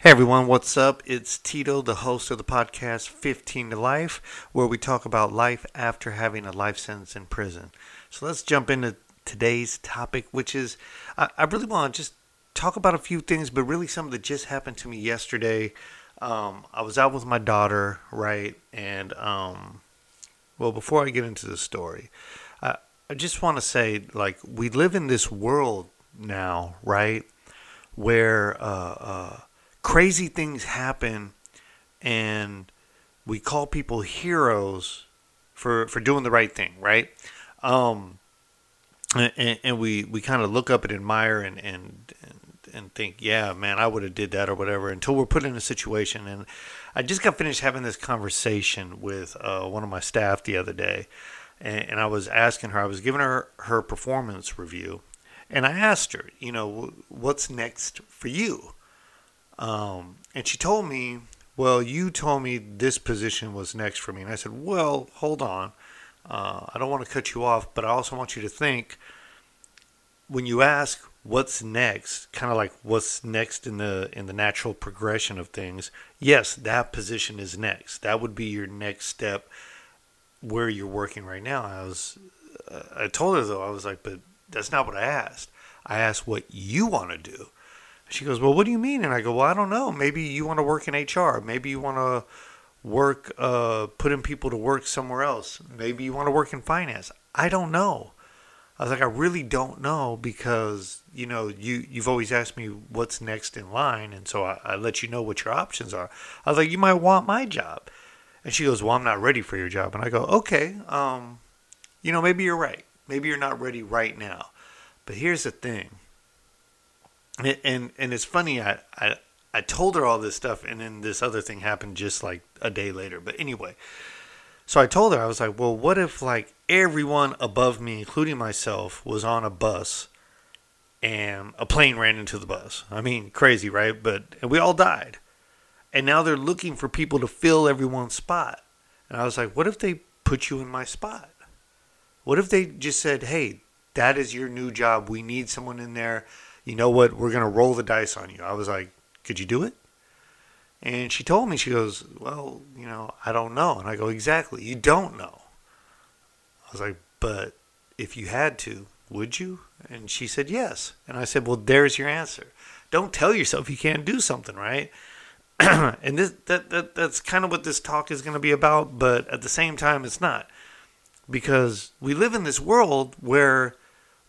Hey everyone, what's up? It's Tito, the host of the podcast 15 to Life, where we talk about life after having a life sentence in prison. So let's jump into today's topic, which is I, I really want to just talk about a few things, but really something that just happened to me yesterday. Um, I was out with my daughter, right? And, um, well, before I get into the story, I, I just want to say, like, we live in this world now, right? Where, uh, uh, crazy things happen and we call people heroes for for doing the right thing right? Um and, and we we kind of look up and admire and and and, think yeah man i would have did that or whatever until we're put in a situation. And i just got finished having this conversation with uh, one of my staff the other day and, and i was asking her i was giving her her performance review and i asked her you know what's next for you um, and she told me, well, you told me this position was next for me. And I said, well, hold on. Uh, I don't want to cut you off, but I also want you to think when you ask what's next, kind of like what's next in the in the natural progression of things. Yes, that position is next. That would be your next step where you're working right now. I was, uh, I told her though, I was like, but that's not what I asked. I asked what you want to do. She goes, Well, what do you mean? And I go, Well, I don't know. Maybe you want to work in HR. Maybe you want to work, uh, putting people to work somewhere else. Maybe you want to work in finance. I don't know. I was like, I really don't know because, you know, you, you've always asked me what's next in line. And so I, I let you know what your options are. I was like, You might want my job. And she goes, Well, I'm not ready for your job. And I go, Okay, um, you know, maybe you're right. Maybe you're not ready right now. But here's the thing and and it's funny. I, I I told her all this stuff, and then this other thing happened just like a day later. But anyway, so I told her I was like, well, what if like everyone above me, including myself, was on a bus, and a plane ran into the bus. I mean, crazy, right? But we all died, and now they're looking for people to fill everyone's spot. And I was like, what if they put you in my spot? What if they just said, hey, that is your new job. We need someone in there you know what, we're going to roll the dice on you. I was like, could you do it? And she told me, she goes, well, you know, I don't know. And I go, exactly, you don't know. I was like, but if you had to, would you? And she said, yes. And I said, well, there's your answer. Don't tell yourself you can't do something, right? and this, that, that, that's kind of what this talk is going to be about, but at the same time, it's not. Because we live in this world where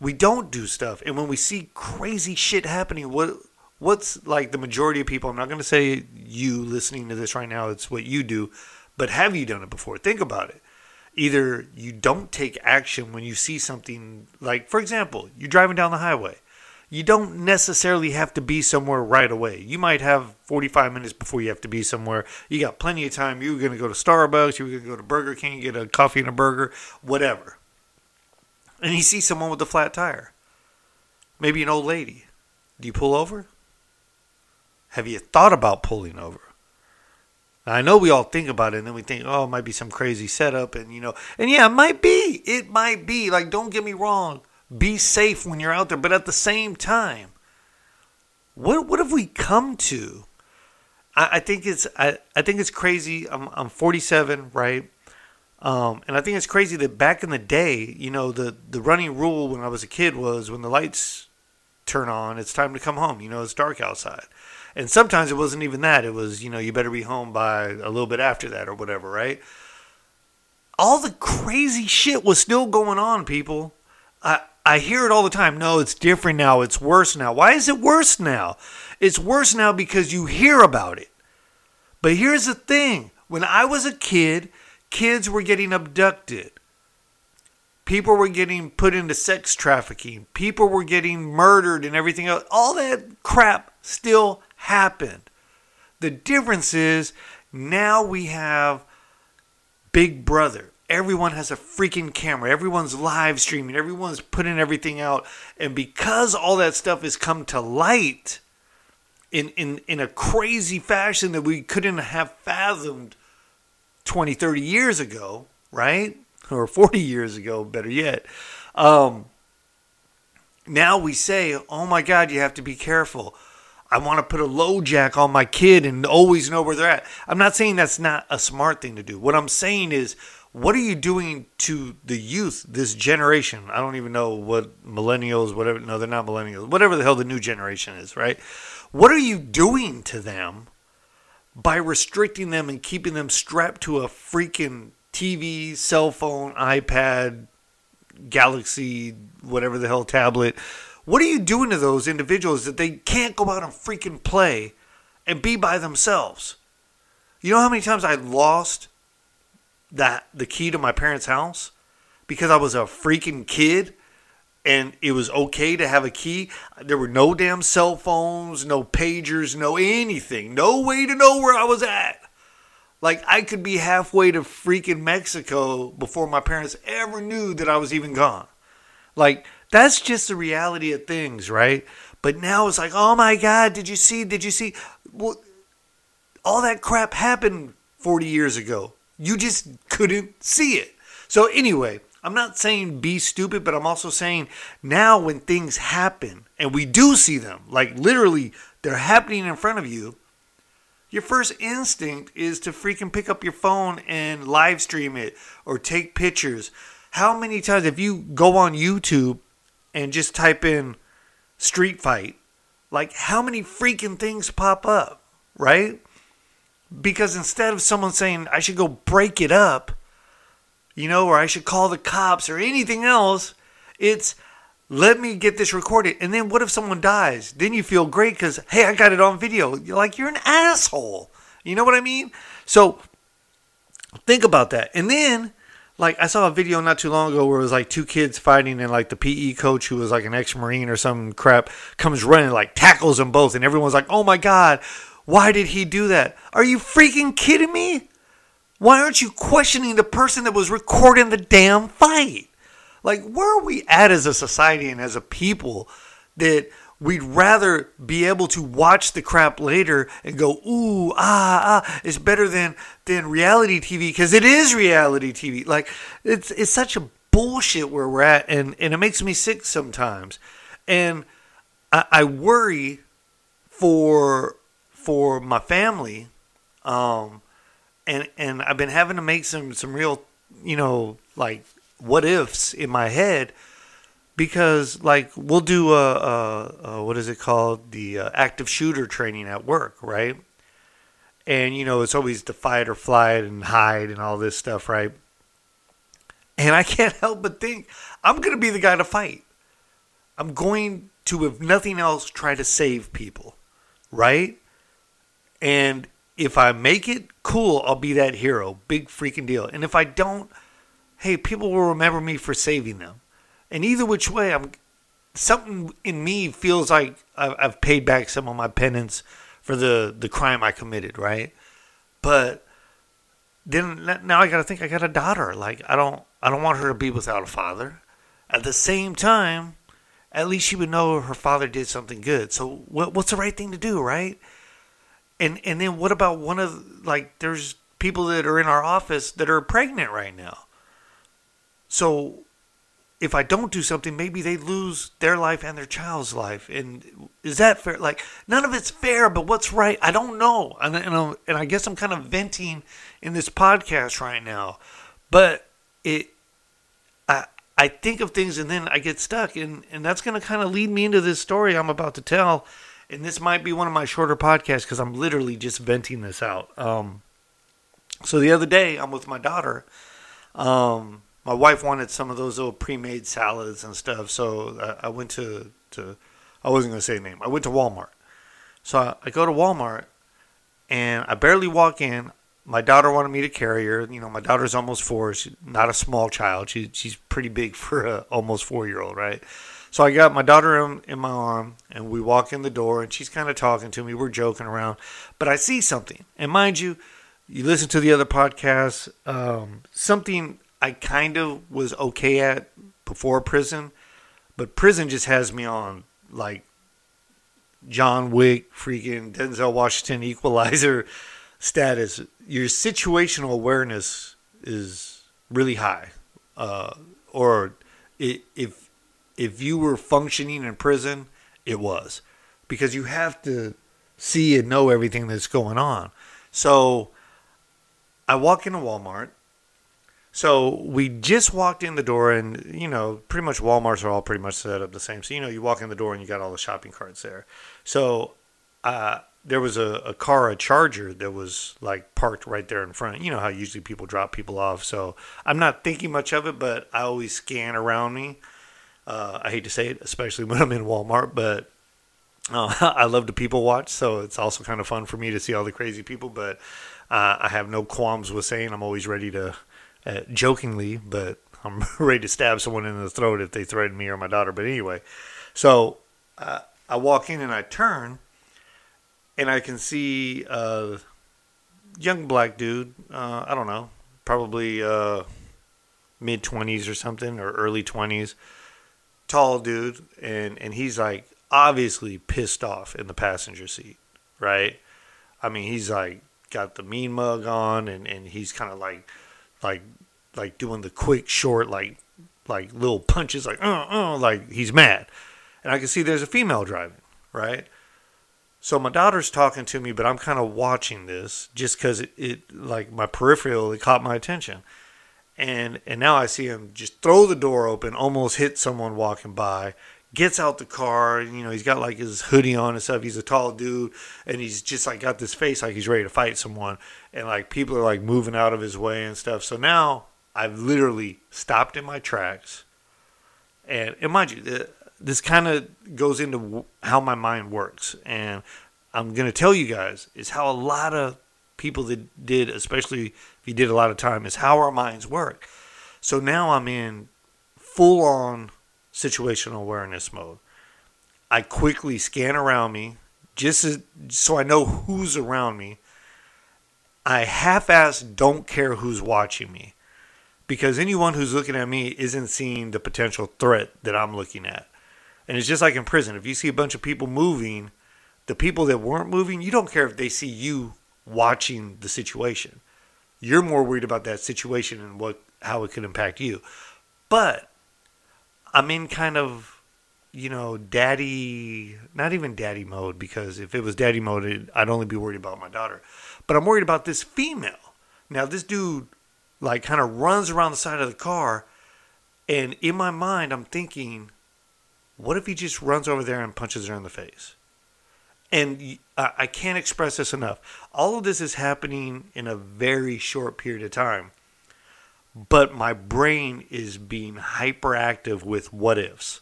we don't do stuff. And when we see crazy shit happening, what what's like the majority of people, I'm not going to say you listening to this right now, it's what you do, but have you done it before? Think about it. Either you don't take action when you see something like for example, you're driving down the highway. You don't necessarily have to be somewhere right away. You might have 45 minutes before you have to be somewhere. You got plenty of time. You're going to go to Starbucks, you're going to go to Burger King, get a coffee and a burger, whatever and you see someone with a flat tire, maybe an old lady, do you pull over? Have you thought about pulling over? Now, I know we all think about it and then we think, oh, it might be some crazy setup. And, you know, and yeah, it might be. It might be. Like, don't get me wrong. Be safe when you're out there. But at the same time, what, what have we come to? I, I think it's I, I think it's crazy. I'm, I'm 47, right? Um, and I think it's crazy that back in the day, you know, the, the running rule when I was a kid was when the lights turn on, it's time to come home. You know, it's dark outside. And sometimes it wasn't even that. It was, you know, you better be home by a little bit after that or whatever, right? All the crazy shit was still going on, people. I, I hear it all the time. No, it's different now. It's worse now. Why is it worse now? It's worse now because you hear about it. But here's the thing when I was a kid, Kids were getting abducted. People were getting put into sex trafficking. People were getting murdered and everything else. All that crap still happened. The difference is now we have Big Brother. everyone has a freaking camera. Everyone's live streaming. Everyone's putting everything out. And because all that stuff has come to light in, in, in a crazy fashion that we couldn't have fathomed 20, 30 years ago, right? Or 40 years ago, better yet. Um, now we say, oh my God, you have to be careful. I want to put a LoJack on my kid and always know where they're at. I'm not saying that's not a smart thing to do. What I'm saying is, what are you doing to the youth, this generation? I don't even know what millennials, whatever. No, they're not millennials. Whatever the hell the new generation is, right? What are you doing to them by restricting them and keeping them strapped to a freaking TV, cell phone, iPad, Galaxy, whatever the hell tablet? What are you doing to those individuals that they can't go out and freaking play and be by themselves? You know how many times I lost that the key to my parents' house because I was a freaking kid and it was okay to have a key. There were no damn cell phones, no pagers, no anything, no way to know where I was at. Like I could be halfway to freaking Mexico before my parents ever knew that I was even gone. Like that's just the reality of things, right? But now it's like, oh my God, did you see? Did you see? Well, all that crap happened 40 years ago. You just couldn't see it. So, anyway, I'm not saying be stupid, but I'm also saying now when things happen and we do see them, like literally they're happening in front of you, your first instinct is to freaking pick up your phone and live stream it or take pictures. How many times, if you go on YouTube and just type in street fight, like how many freaking things pop up, right? Because instead of someone saying, I should go break it up, you know, or I should call the cops or anything else, it's let me get this recorded. And then what if someone dies? Then you feel great because, hey, I got it on video. You're like, you're an asshole. You know what I mean? So think about that. And then like I saw a video not too long ago where it was like two kids fighting and like the PE coach who was like an ex-marine or some crap comes running like tackles them both and everyone's like, "Oh my god, why did he do that? Are you freaking kidding me? Why aren't you questioning the person that was recording the damn fight? Like where are we at as a society and as a people that we'd rather be able to watch the crap later and go, ooh, ah, ah, it's better than than reality TV because it is reality TV. Like it's it's such a bullshit where we're at, and and it makes me sick sometimes, and I, I worry for for my family, um, and and I've been having to make some some real, you know, like what ifs in my head because like we'll do a, a, a what is it called? The uh, active shooter training at work right? And you know it's always the fight or flight and hide and all this stuff right? And i can't help but think i'm going to be the guy to fight. I'm going to if nothing else try to save people right? And if i make it cool i'll be that hero big freaking deal and if i don't hey people will remember me for saving them and either which way, I'm something in me feels like I've paid back some of my penance for the the crime I committed, right? But then now I got to think I got a daughter. Like I don't I don't want her to be without a father. At the same time, at least she would know her father did something good. So what what's the right thing to do, right? And and then what about one of like there's people that are in our office that are pregnant right now. So if I don't do something, maybe they lose their life and their child's life. And is that fair? Like, none of it's fair, but what's right? I don't know. And, and, um, and I guess I'm kind of venting in this podcast right now. But it, I, I think of things and then I get stuck. And, and that's going to kind of lead me into this story I'm about to tell. And this might be one of my shorter podcasts because I'm literally just venting this out. Um, so the other day, I'm with my daughter. Um, my wife wanted some of those little pre-made salads and stuff, so I, went to to I wasn't gonna say the name. I went to Walmart. So I, I go to Walmart, and I barely walk in. My daughter wanted me to carry her. You know, my daughter's almost four. She's not a small child. She, she's pretty big for a almost four year old, right? So I got my daughter in, in my arm, and we walk in the door, and she's kind of talking to me. We're joking around, but I see something, and mind you, you listen to the other podcasts. Um, something I kind of was okay at before prison, but prison just has me on like John Wick, freaking Denzel Washington equalizer status. Your situational awareness is really high. Uh, or it, if if you were functioning in prison, it was because you have to see and know everything that's going on. So I walk into Walmart. So we just walked in the door, and you know, pretty much Walmarts are all pretty much set up the same. So you know, you walk in the door and you got all the shopping carts there. So uh, there was a, a car, a Charger that was like parked right there in front. You know how usually people drop people off. So I'm not thinking much of it, but I always scan around me. Uh, I hate to say it, especially when I'm in Walmart, but uh, I love to people watch, so it's also kind of fun for me to see all the crazy people. But uh, I have no qualms with saying I'm always ready to, uh, jokingly, but I'm ready to stab someone in the throat if they threaten me or my daughter. But anyway, so uh, I walk in and I turn, and I can see a young black dude. Uh, I don't know, probably uh, mid twenties or something, or early twenties. Tall dude, and and he's like obviously pissed off in the passenger seat, right? I mean, he's like got the mean mug on, and and he's kind of like like like doing the quick short like like little punches, like uh uh, like he's mad, and I can see there's a female driving, right? So my daughter's talking to me, but I'm kind of watching this just because it, it like my peripheral it caught my attention and and now I see him just throw the door open, almost hit someone walking by, gets out the car. You know, he's got like his hoodie on and stuff. He's a tall dude, and he's just like got this face like he's ready to fight someone. And like people are like moving out of his way and stuff. So now I've literally stopped in my tracks. And, and mind you, this kind of goes into how my mind works. And I'm to tell you guys is how a lot of people that did, especially if you did a lot of time, is how our minds work. So now I'm in full on situational awareness mode. I quickly scan around me just so I know who's around me. I half ass don't care who's watching me because anyone who's looking at me isn't seeing the potential threat that I'm looking at. And it's just like in prison. If you see a bunch of people moving, the people that weren't moving, you don't care if they see you watching the situation. You're more worried about that situation and what how it could impact you. But I'm in kind of, you know, daddy, not even daddy mode, because if it was daddy mode, I'd only be worried about my daughter. But I'm worried about this female. Now, this dude, like, kind of runs around the side of the car. And in my mind, I'm thinking, what if he just runs over there and punches her in the face? And I can't express this enough. All of this is happening in a very short period of time but my brain is being hyperactive with what ifs.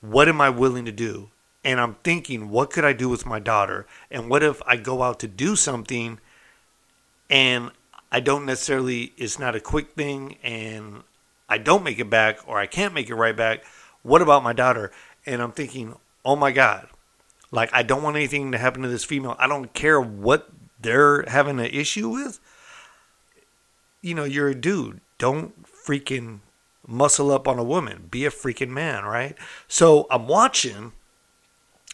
What am I willing to do? And I'm thinking, what could I do with my daughter? And what if I go out to do something and I don't necessarily, it's not a quick thing and I don't make it back or I can't make it right back? What about my daughter? And I'm thinking, oh my God, like I don't want anything to happen to this female. I don't care what they're having an issue with you know, you're a dude. Don't freaking muscle up on a woman. Be a freaking man, right? So I'm watching.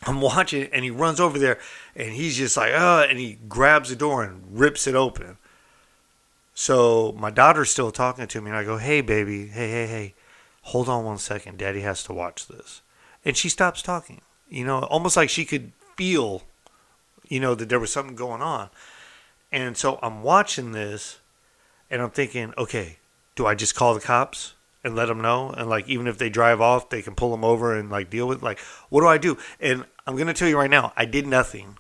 I'm watching, and he runs over there, and he's just like, uh, and he grabs the door and rips it open. So my daughter's still talking to me, and I go, hey, baby, hey, hey, hey, hold on one second. Daddy has to watch this. And she stops talking, you know, almost like she could feel, you know, that there was something going on. And so I'm watching this, and I'm thinking, okay, do I just call the cops and let them know? And like, even if they drive off, they can pull them over and like deal with. Like, what do I do? And I'm gonna tell you right now, I did nothing,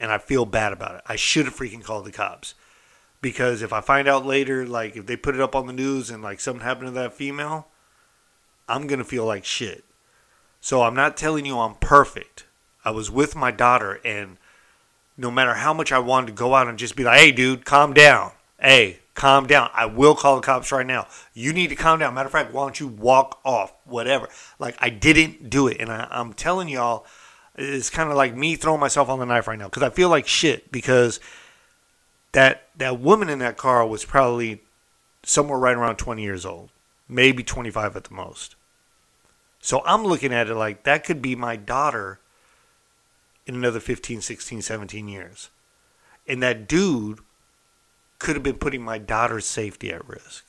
and I feel bad about it. I should have freaking called the cops because if I find out later, like if they put it up on the news and like something happened to that female, I'm gonna feel like shit. So I'm not telling you I'm perfect. I was with my daughter, and no matter how much I wanted to go out and just be like, "Hey, dude, calm down. Hey, calm down. I will call the cops right now. You need to calm down. Matter of fact, why don't you walk off? Whatever. Like, I didn't do it. And I, am telling y'all, it's kind of like me throwing myself on the knife right now because I feel like shit because that that woman in that car was probably somewhere right around 20 years old, maybe 25 at the most. So I'm looking at it like that could be my daughter in another 15, 16, 17 years. And that dude could have been putting my daughter's safety at risk.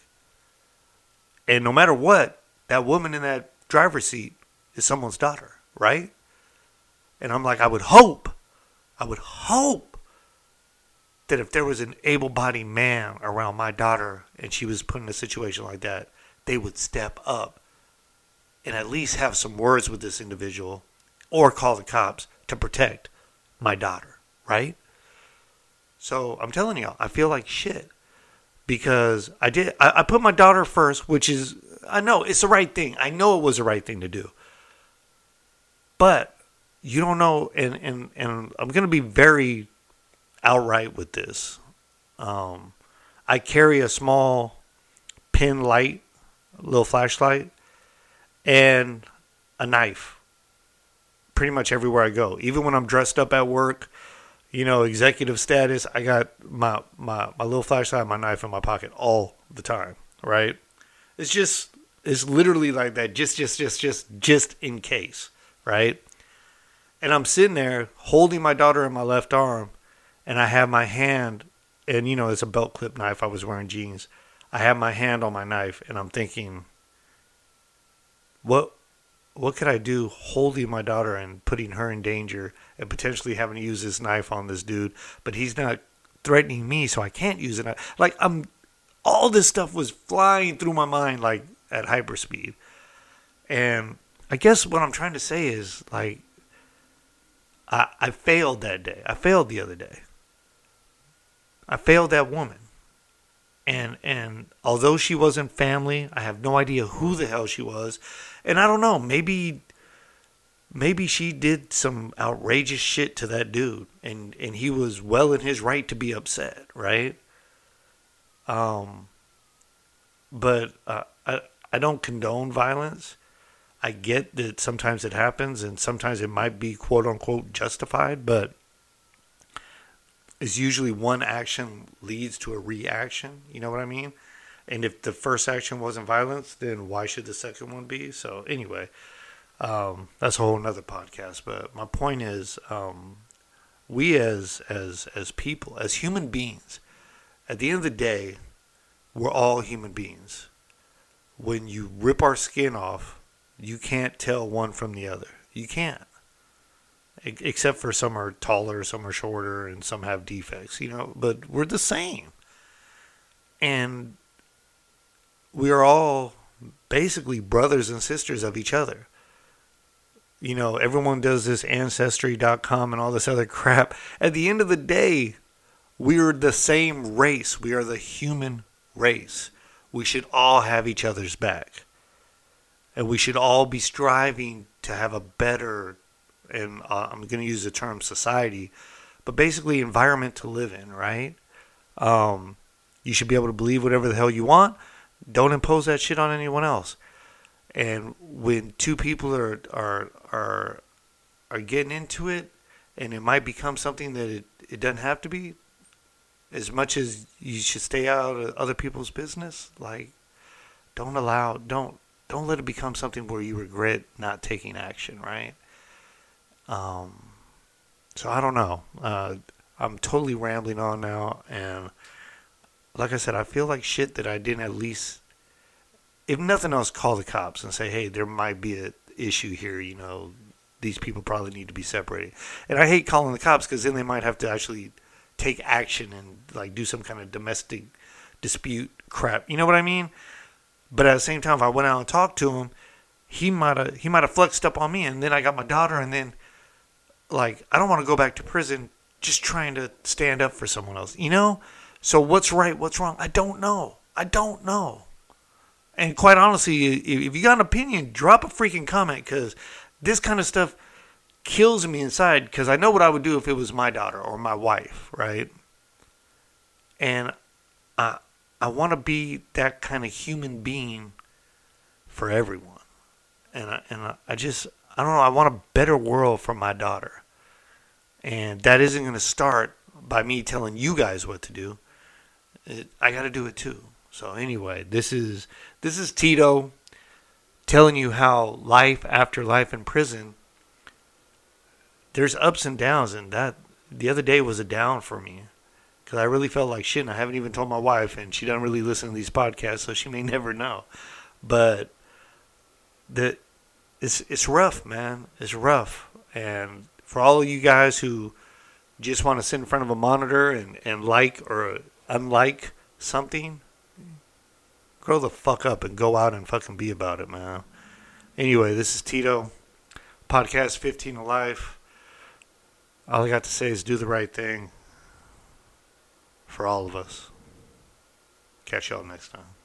And no matter what, that woman in that driver's seat is someone's daughter, right? And I'm like, I would hope, I would hope that if there was an able bodied man around my daughter and she was put in a situation like that, they would step up and at least have some words with this individual or call the cops to protect my daughter, right? So I'm telling y'all, I feel like shit because I did. I, I, put my daughter first, which is I know it's the right thing. I know it was the right thing to do, but you don't know, and and and I'm gonna be very outright with this. Um, I carry a small pin light, little flashlight, and a knife pretty much everywhere I go. Even when I'm dressed up at work, you know, executive status, I got my, my, my little flashlight, my knife in my pocket all the time, right? It's just, it's literally like that, just, just, just, just, just in case, right? And I'm sitting there holding my daughter in my left arm, and I have my hand, and you know, it's a belt clip knife. I was wearing jeans. I have my hand on my knife, and I'm thinking, what what could I do holding my daughter and putting her in danger and potentially having to use this knife on this dude? But he's not threatening me, so I can't use it. Like I'm, all this stuff was flying through my mind like at hyperspeed, and I guess what I'm trying to say is like, I I failed that day. I failed the other day. I failed that woman. And and although she wasn't family, I have no idea who the hell she was and I don't know, maybe maybe she did some outrageous shit to that dude and and he was well in his right to be upset, right? Um but uh, I I don't condone violence. I get that sometimes it happens and sometimes it might be quote unquote justified, but is usually one action leads to a reaction. You know what I mean? And if the first action wasn't violence, then why should the second one be? So anyway, um, that's a whole nother podcast. But my point is, um, we as as as people, as human beings, at the end of the day, we're all human beings. When you rip our skin off, you can't tell one from the other. You can't. Except for some are taller, some are shorter, and some have defects, you know, but we're the same. And we are all basically brothers and sisters of each other. You know, everyone does this ancestry.com and all this other crap. At the end of the day, we are the same race. We are the human race. We should all have each other's back. And we should all be striving to have a better, and uh, I'm going to use the term society, but basically environment to live in, right? Um, you should be able to believe whatever the hell you want don't impose that shit on anyone else. And when two people are are are are getting into it, and it might become something that it, it doesn't have to be. As much as you should stay out of other people's business, like don't allow don't don't let it become something where you regret not taking action, right? Um, so I don't know. Uh, I'm totally rambling on now, and like I said, I feel like shit that I didn't at least, if nothing else, call the cops and say, hey, there might be an issue here. You know, these people probably need to be separated. And I hate calling the cops because then they might have to actually take action and like do some kind of domestic dispute crap. You know what I mean? But at the same time, if I went out and talked to him, he might have he might have flexed up on me, and then I got my daughter, and then like I don't want to go back to prison just trying to stand up for someone else. You know? So what's right, what's wrong? I don't know. I don't know. And quite honestly, if you got an opinion, drop a freaking comment because this kind of stuff kills me inside because I know what I would do if it was my daughter or my wife, right? And I I want to be that kind of human being for everyone. And I, and I, I just I don't know, I want a better world for my daughter. And that isn't going to start by me telling you guys what to do it, I got to do it too. So anyway, this is this is Tito telling you how life after life in prison there's ups and downs and that the other day was a down for me because I really felt like shit and I haven't even told my wife and she doesn't really listen to these podcasts so she may never know but the it's it's rough man it's rough and for all of you guys who just want to sit in front of a monitor and, and like or unlike something grow the fuck up and go out and fucking be about it, man. Anyway, this is Tito, podcast 15 of life. All I got to say is do the right thing for all of us. Catch y'all next time.